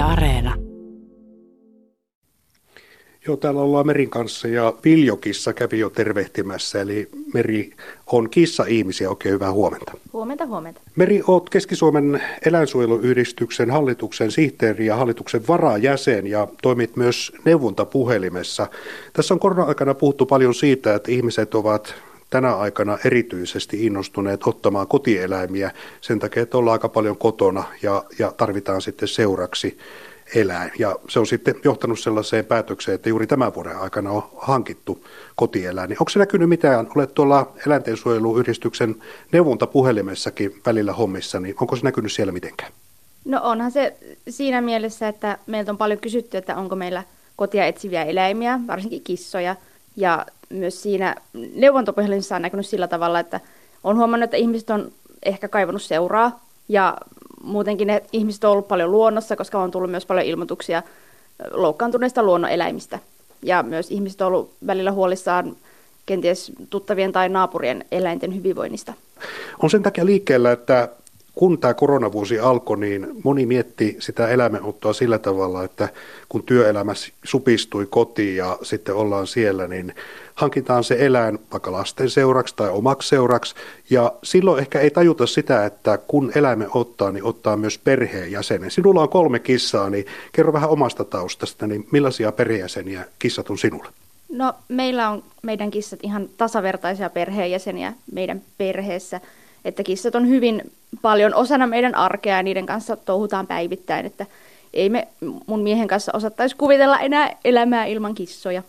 Yle Areena. Joo, täällä ollaan Merin kanssa ja Viljokissa kävi jo tervehtimässä, eli Meri on kissa-ihmisiä. Oikein hyvää huomenta. Huomenta, huomenta. Meri, olet Keski-Suomen eläinsuojeluyhdistyksen hallituksen sihteeri ja hallituksen varajäsen ja toimit myös neuvontapuhelimessa. Tässä on korona-aikana puhuttu paljon siitä, että ihmiset ovat tänä aikana erityisesti innostuneet ottamaan kotieläimiä sen takia, että ollaan aika paljon kotona ja, ja tarvitaan sitten seuraksi eläin. Ja se on sitten johtanut sellaiseen päätökseen, että juuri tämän vuoden aikana on hankittu kotieläin. Onko se näkynyt mitään? Olet tuolla eläintensuojeluyhdistyksen neuvontapuhelimessakin välillä hommissa, niin onko se näkynyt siellä mitenkään? No onhan se siinä mielessä, että meiltä on paljon kysytty, että onko meillä kotia etsiviä eläimiä, varsinkin kissoja. Ja myös siinä neuvontapuhelimessa on näkynyt sillä tavalla, että on huomannut, että ihmiset on ehkä kaivannut seuraa ja muutenkin ne ihmiset on ollut paljon luonnossa, koska on tullut myös paljon ilmoituksia loukkaantuneista luonnoneläimistä. Ja myös ihmiset on ollut välillä huolissaan kenties tuttavien tai naapurien eläinten hyvinvoinnista. On sen takia liikkeellä, että kun tämä koronavuosi alkoi, niin moni mietti sitä eläimenottoa sillä tavalla, että kun työelämä supistui kotiin ja sitten ollaan siellä, niin hankitaan se eläin vaikka lasten seuraksi tai omaksi seuraksi. Ja silloin ehkä ei tajuta sitä, että kun eläimen ottaa, niin ottaa myös perheenjäsenen. Sinulla on kolme kissaa, niin kerro vähän omasta taustasta, niin millaisia perheenjäseniä kissat on sinulle? No meillä on meidän kissat ihan tasavertaisia perheenjäseniä meidän perheessä. Että kissat on hyvin paljon osana meidän arkea ja niiden kanssa touhutaan päivittäin, että ei me mun miehen kanssa osattaisi kuvitella enää elämää ilman kissoja.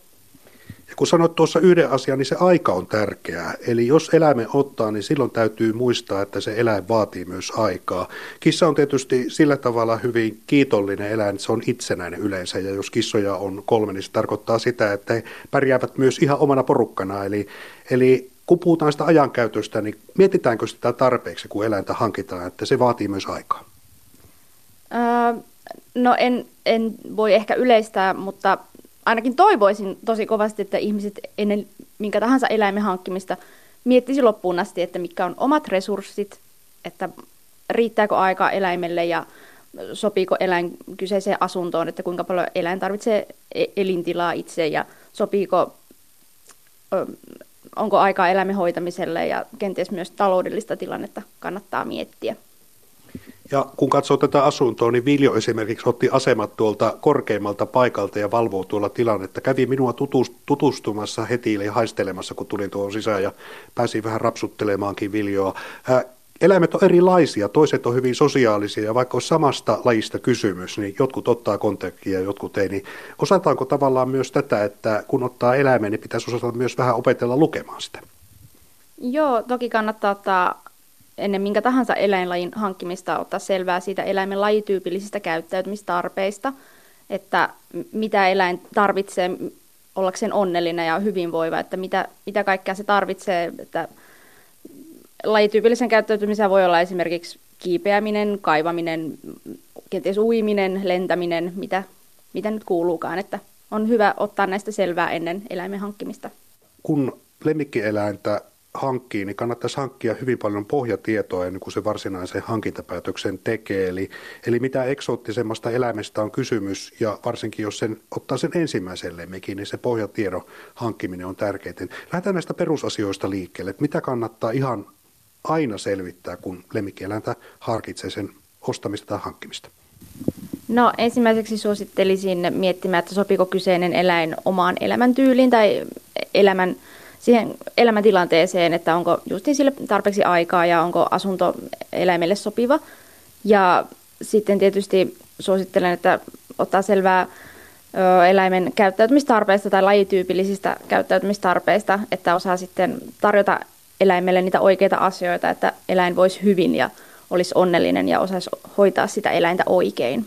Ja kun sanoit tuossa yhden asian, niin se aika on tärkeää. Eli jos eläimen ottaa, niin silloin täytyy muistaa, että se eläin vaatii myös aikaa. Kissa on tietysti sillä tavalla hyvin kiitollinen eläin, että se on itsenäinen yleensä. Ja jos kissoja on kolme, niin se tarkoittaa sitä, että he pärjäävät myös ihan omana porukkana. Eli, eli kun puhutaan sitä ajankäytöstä, niin mietitäänkö sitä tarpeeksi, kun eläintä hankitaan, että se vaatii myös aikaa? Öö, no en, en voi ehkä yleistää, mutta ainakin toivoisin tosi kovasti, että ihmiset ennen minkä tahansa eläimen hankkimista miettisi loppuun asti, että mitkä on omat resurssit, että riittääkö aikaa eläimelle ja sopiiko eläin kyseiseen asuntoon, että kuinka paljon eläin tarvitsee e-, elintilaa itse ja sopiiko, onko aikaa eläimen hoitamiselle ja kenties myös taloudellista tilannetta kannattaa miettiä. Ja kun katsoo tätä asuntoa, niin Viljo esimerkiksi otti asemat tuolta korkeimmalta paikalta ja valvoo tuolla tilannetta. Kävi minua tutustumassa heti ja haistelemassa, kun tulin tuohon sisään ja pääsin vähän rapsuttelemaankin Viljoa. Eläimet on erilaisia, toiset on hyvin sosiaalisia ja vaikka on samasta lajista kysymys, niin jotkut ottaa kontaktia ja jotkut ei. Niin osataanko tavallaan myös tätä, että kun ottaa eläimen, niin pitäisi osata myös vähän opetella lukemaan sitä? Joo, toki kannattaa ottaa ennen minkä tahansa eläinlajin hankkimista ottaa selvää siitä eläimen lajityypillisistä käyttäytymistarpeista, että mitä eläin tarvitsee ollakseen onnellinen ja hyvinvoiva, että mitä, mitä kaikkea se tarvitsee, että lajityypillisen käyttäytymisen voi olla esimerkiksi kiipeäminen, kaivaminen, kenties uiminen, lentäminen, mitä, mitä nyt kuuluukaan, että on hyvä ottaa näistä selvää ennen eläimen hankkimista. Kun lemmikkieläintä hankkii, niin kannattaisi hankkia hyvin paljon pohjatietoa ennen kuin se varsinaisen hankintapäätöksen tekee. Eli, eli mitä eksoottisemmasta eläimestä on kysymys, ja varsinkin jos sen ottaa sen ensimmäisen lemmikin, niin se pohjatiedon hankkiminen on tärkeää. Lähdetään näistä perusasioista liikkeelle, että mitä kannattaa ihan aina selvittää, kun lemmikkieläintä harkitsee sen ostamista tai hankkimista. No ensimmäiseksi suosittelisin miettimään, että sopiko kyseinen eläin omaan elämäntyyliin tai elämän siihen elämäntilanteeseen, että onko justiin sille tarpeeksi aikaa ja onko asunto eläimelle sopiva. Ja sitten tietysti suosittelen, että ottaa selvää eläimen käyttäytymistarpeista tai lajityypillisistä käyttäytymistarpeista, että osaa sitten tarjota eläimelle niitä oikeita asioita, että eläin voisi hyvin ja olisi onnellinen ja osaisi hoitaa sitä eläintä oikein.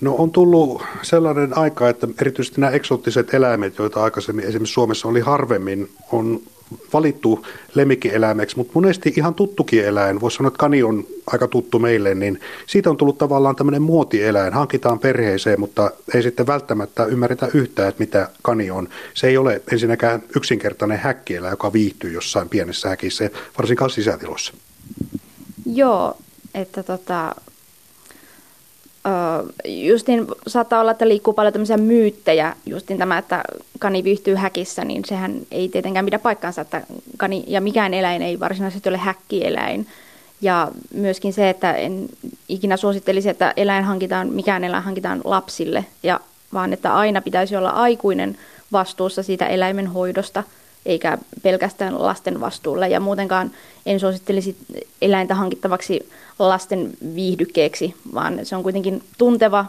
No on tullut sellainen aika, että erityisesti nämä eksoottiset eläimet, joita aikaisemmin esimerkiksi Suomessa oli harvemmin, on valittu lemmikkieläimeksi, mutta monesti ihan tuttukin eläin, voisi sanoa, että kani on aika tuttu meille, niin siitä on tullut tavallaan tämmöinen muotieläin, hankitaan perheeseen, mutta ei sitten välttämättä ymmärretä yhtään, että mitä kani on. Se ei ole ensinnäkään yksinkertainen häkkieläin, joka viihtyy jossain pienessä häkissä, varsinkaan sisätiloissa. Joo, että tota, justin saattaa olla, että liikkuu paljon tämmöisiä myyttejä. Justin tämä, että kani viihtyy häkissä, niin sehän ei tietenkään pidä paikkaansa, että kani ja mikään eläin ei varsinaisesti ole häkkieläin. Ja myöskin se, että en ikinä suosittelisi, että eläin hankitaan, mikään eläin hankitaan lapsille, ja, vaan että aina pitäisi olla aikuinen vastuussa siitä eläimen hoidosta, eikä pelkästään lasten vastuulla. Ja muutenkaan en suosittelisi eläintä hankittavaksi lasten viihdykkeeksi, vaan se on kuitenkin tunteva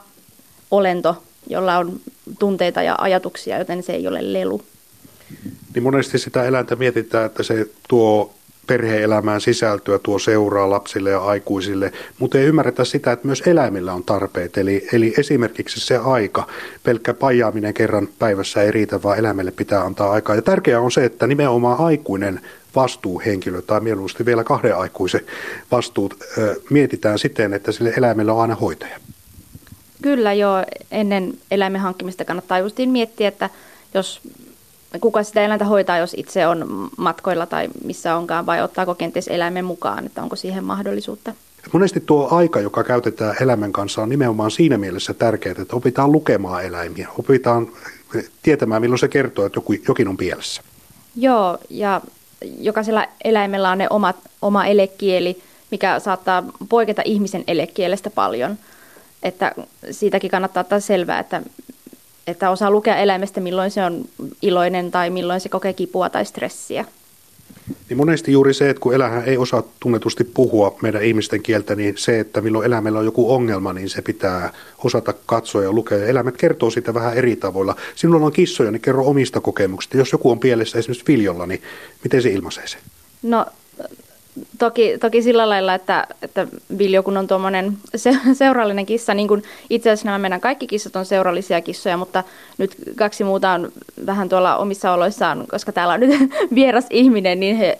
olento, jolla on tunteita ja ajatuksia, joten se ei ole lelu. Niin monesti sitä eläintä mietitään, että se tuo perheelämään sisältöä, tuo seuraa lapsille ja aikuisille, mutta ei ymmärretä sitä, että myös eläimillä on tarpeet. Eli, eli esimerkiksi se aika, pelkkä pajaaminen kerran päivässä ei riitä, vaan eläimelle pitää antaa aikaa. Ja tärkeää on se, että nimenomaan aikuinen vastuuhenkilö tai mieluusti vielä kahden aikuisen vastuut ö, mietitään siten, että sille eläimelle on aina hoitaja. Kyllä joo, ennen eläimen hankkimista kannattaa justiin miettiä, että jos kuka sitä eläintä hoitaa, jos itse on matkoilla tai missä onkaan, vai ottaako kenties eläimen mukaan, että onko siihen mahdollisuutta. Monesti tuo aika, joka käytetään eläimen kanssa, on nimenomaan siinä mielessä tärkeää, että opitaan lukemaan eläimiä, opitaan tietämään, milloin se kertoo, että joku, jokin on pielessä. Joo, ja jokaisella eläimellä on ne omat, oma elekieli, mikä saattaa poiketa ihmisen elekielestä paljon. Että siitäkin kannattaa ottaa selvää, että että osaa lukea eläimestä, milloin se on iloinen tai milloin se kokee kipua tai stressiä. Niin monesti juuri se, että kun eläinhän ei osaa tunnetusti puhua meidän ihmisten kieltä, niin se, että milloin eläimellä on joku ongelma, niin se pitää osata katsoa ja lukea. Eläimet kertoo sitä vähän eri tavoilla. Sinulla on kissoja, niin kerro omista kokemuksista. Jos joku on pielessä esimerkiksi viljolla, niin miten se ilmaisee se? No Toki, toki sillä lailla, että, että Viljo, kun on tuommoinen se, seurallinen kissa, niin kuin itse asiassa nämä meidän kaikki kissat on seurallisia kissoja, mutta nyt kaksi muuta on vähän tuolla omissa oloissaan, koska täällä on nyt vieras ihminen, niin he,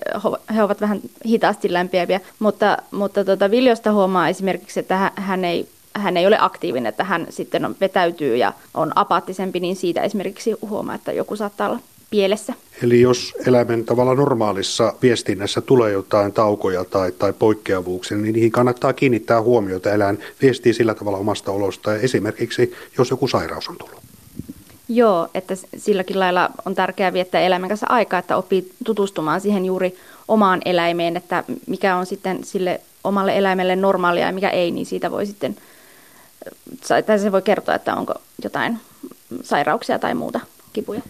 he ovat vähän hitaasti lämpiäviä. Mutta, mutta tuota, Viljosta huomaa esimerkiksi, että hän ei hän ei ole aktiivinen, että hän sitten on, vetäytyy ja on apaattisempi, niin siitä esimerkiksi huomaa, että joku saattaa olla pielessä. Eli jos eläimen tavalla normaalissa viestinnässä tulee jotain taukoja tai, tai poikkeavuuksia, niin niihin kannattaa kiinnittää huomiota. Eläin viestii sillä tavalla omasta olosta, esimerkiksi jos joku sairaus on tullut. Joo, että silläkin lailla on tärkeää viettää eläimen kanssa aikaa, että oppii tutustumaan siihen juuri omaan eläimeen, että mikä on sitten sille omalle eläimelle normaalia ja mikä ei, niin siitä voi sitten, tai se voi kertoa, että onko jotain sairauksia tai muuta kipuja.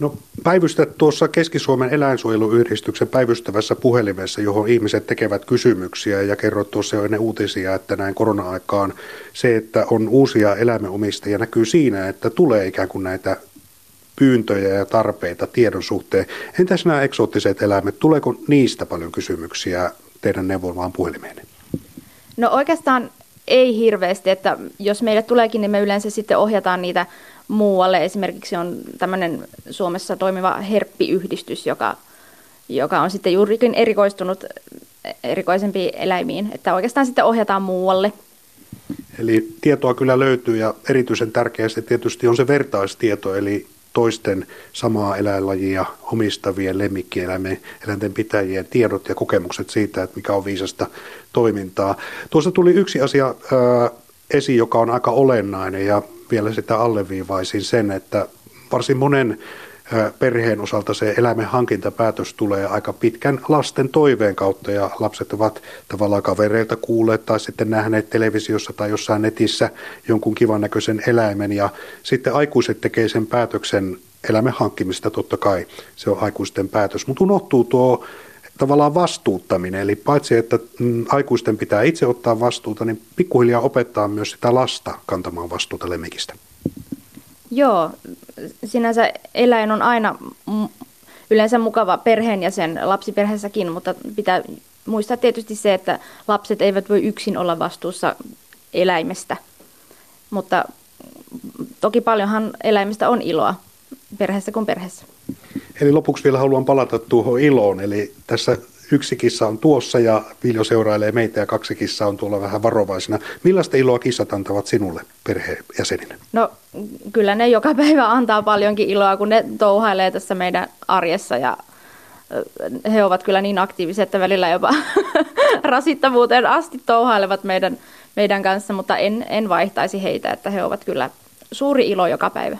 No päivystät tuossa Keski-Suomen eläinsuojeluyhdistyksen päivystävässä puhelimessa, johon ihmiset tekevät kysymyksiä ja kerrot tuossa jo ennen uutisia, että näin korona-aikaan se, että on uusia eläimenomistajia näkyy siinä, että tulee ikään kuin näitä pyyntöjä ja tarpeita tiedon suhteen. Entäs nämä eksoottiset eläimet, tuleeko niistä paljon kysymyksiä teidän neuvontaan puhelimeen? No oikeastaan ei hirveästi, että jos meille tuleekin, niin me yleensä sitten ohjataan niitä muualle. Esimerkiksi on tämmöinen Suomessa toimiva herppiyhdistys, joka, joka on sitten juurikin erikoistunut erikoisempiin eläimiin, että oikeastaan sitten ohjataan muualle. Eli tietoa kyllä löytyy ja erityisen tärkeää se tietysti on se vertaistieto, eli toisten samaa eläinlajia omistavien lemmikkieläinten eläinten pitäjien tiedot ja kokemukset siitä, että mikä on viisasta toimintaa. Tuossa tuli yksi asia ää, esiin, joka on aika olennainen ja vielä sitä alleviivaisin sen, että varsin monen perheen osalta se eläimen hankintapäätös tulee aika pitkän lasten toiveen kautta ja lapset ovat tavallaan kavereilta kuulleet tai sitten nähneet televisiossa tai jossain netissä jonkun kivan näköisen eläimen ja sitten aikuiset tekee sen päätöksen eläimen hankkimista. Totta kai se on aikuisten päätös, mutta unohtuu tuo tavallaan vastuuttaminen, eli paitsi että mm, aikuisten pitää itse ottaa vastuuta, niin pikkuhiljaa opettaa myös sitä lasta kantamaan vastuuta lemmikistä. Joo, sinänsä eläin on aina yleensä mukava perheenjäsen lapsiperheessäkin, mutta pitää muistaa tietysti se, että lapset eivät voi yksin olla vastuussa eläimestä. Mutta toki paljonhan eläimistä on iloa perheessä kuin perheessä. Eli lopuksi vielä haluan palata tuohon iloon. Eli tässä yksi kissa on tuossa ja Viljo seurailee meitä ja kaksi kissaa on tuolla vähän varovaisena. Millaista iloa kissat antavat sinulle perheenjäseninä? No kyllä ne joka päivä antaa paljonkin iloa, kun ne touhailee tässä meidän arjessa ja he ovat kyllä niin aktiivisia, että välillä jopa rasittavuuteen asti touhailevat meidän meidän kanssa, mutta en, en vaihtaisi heitä, että he ovat kyllä suuri ilo joka päivä.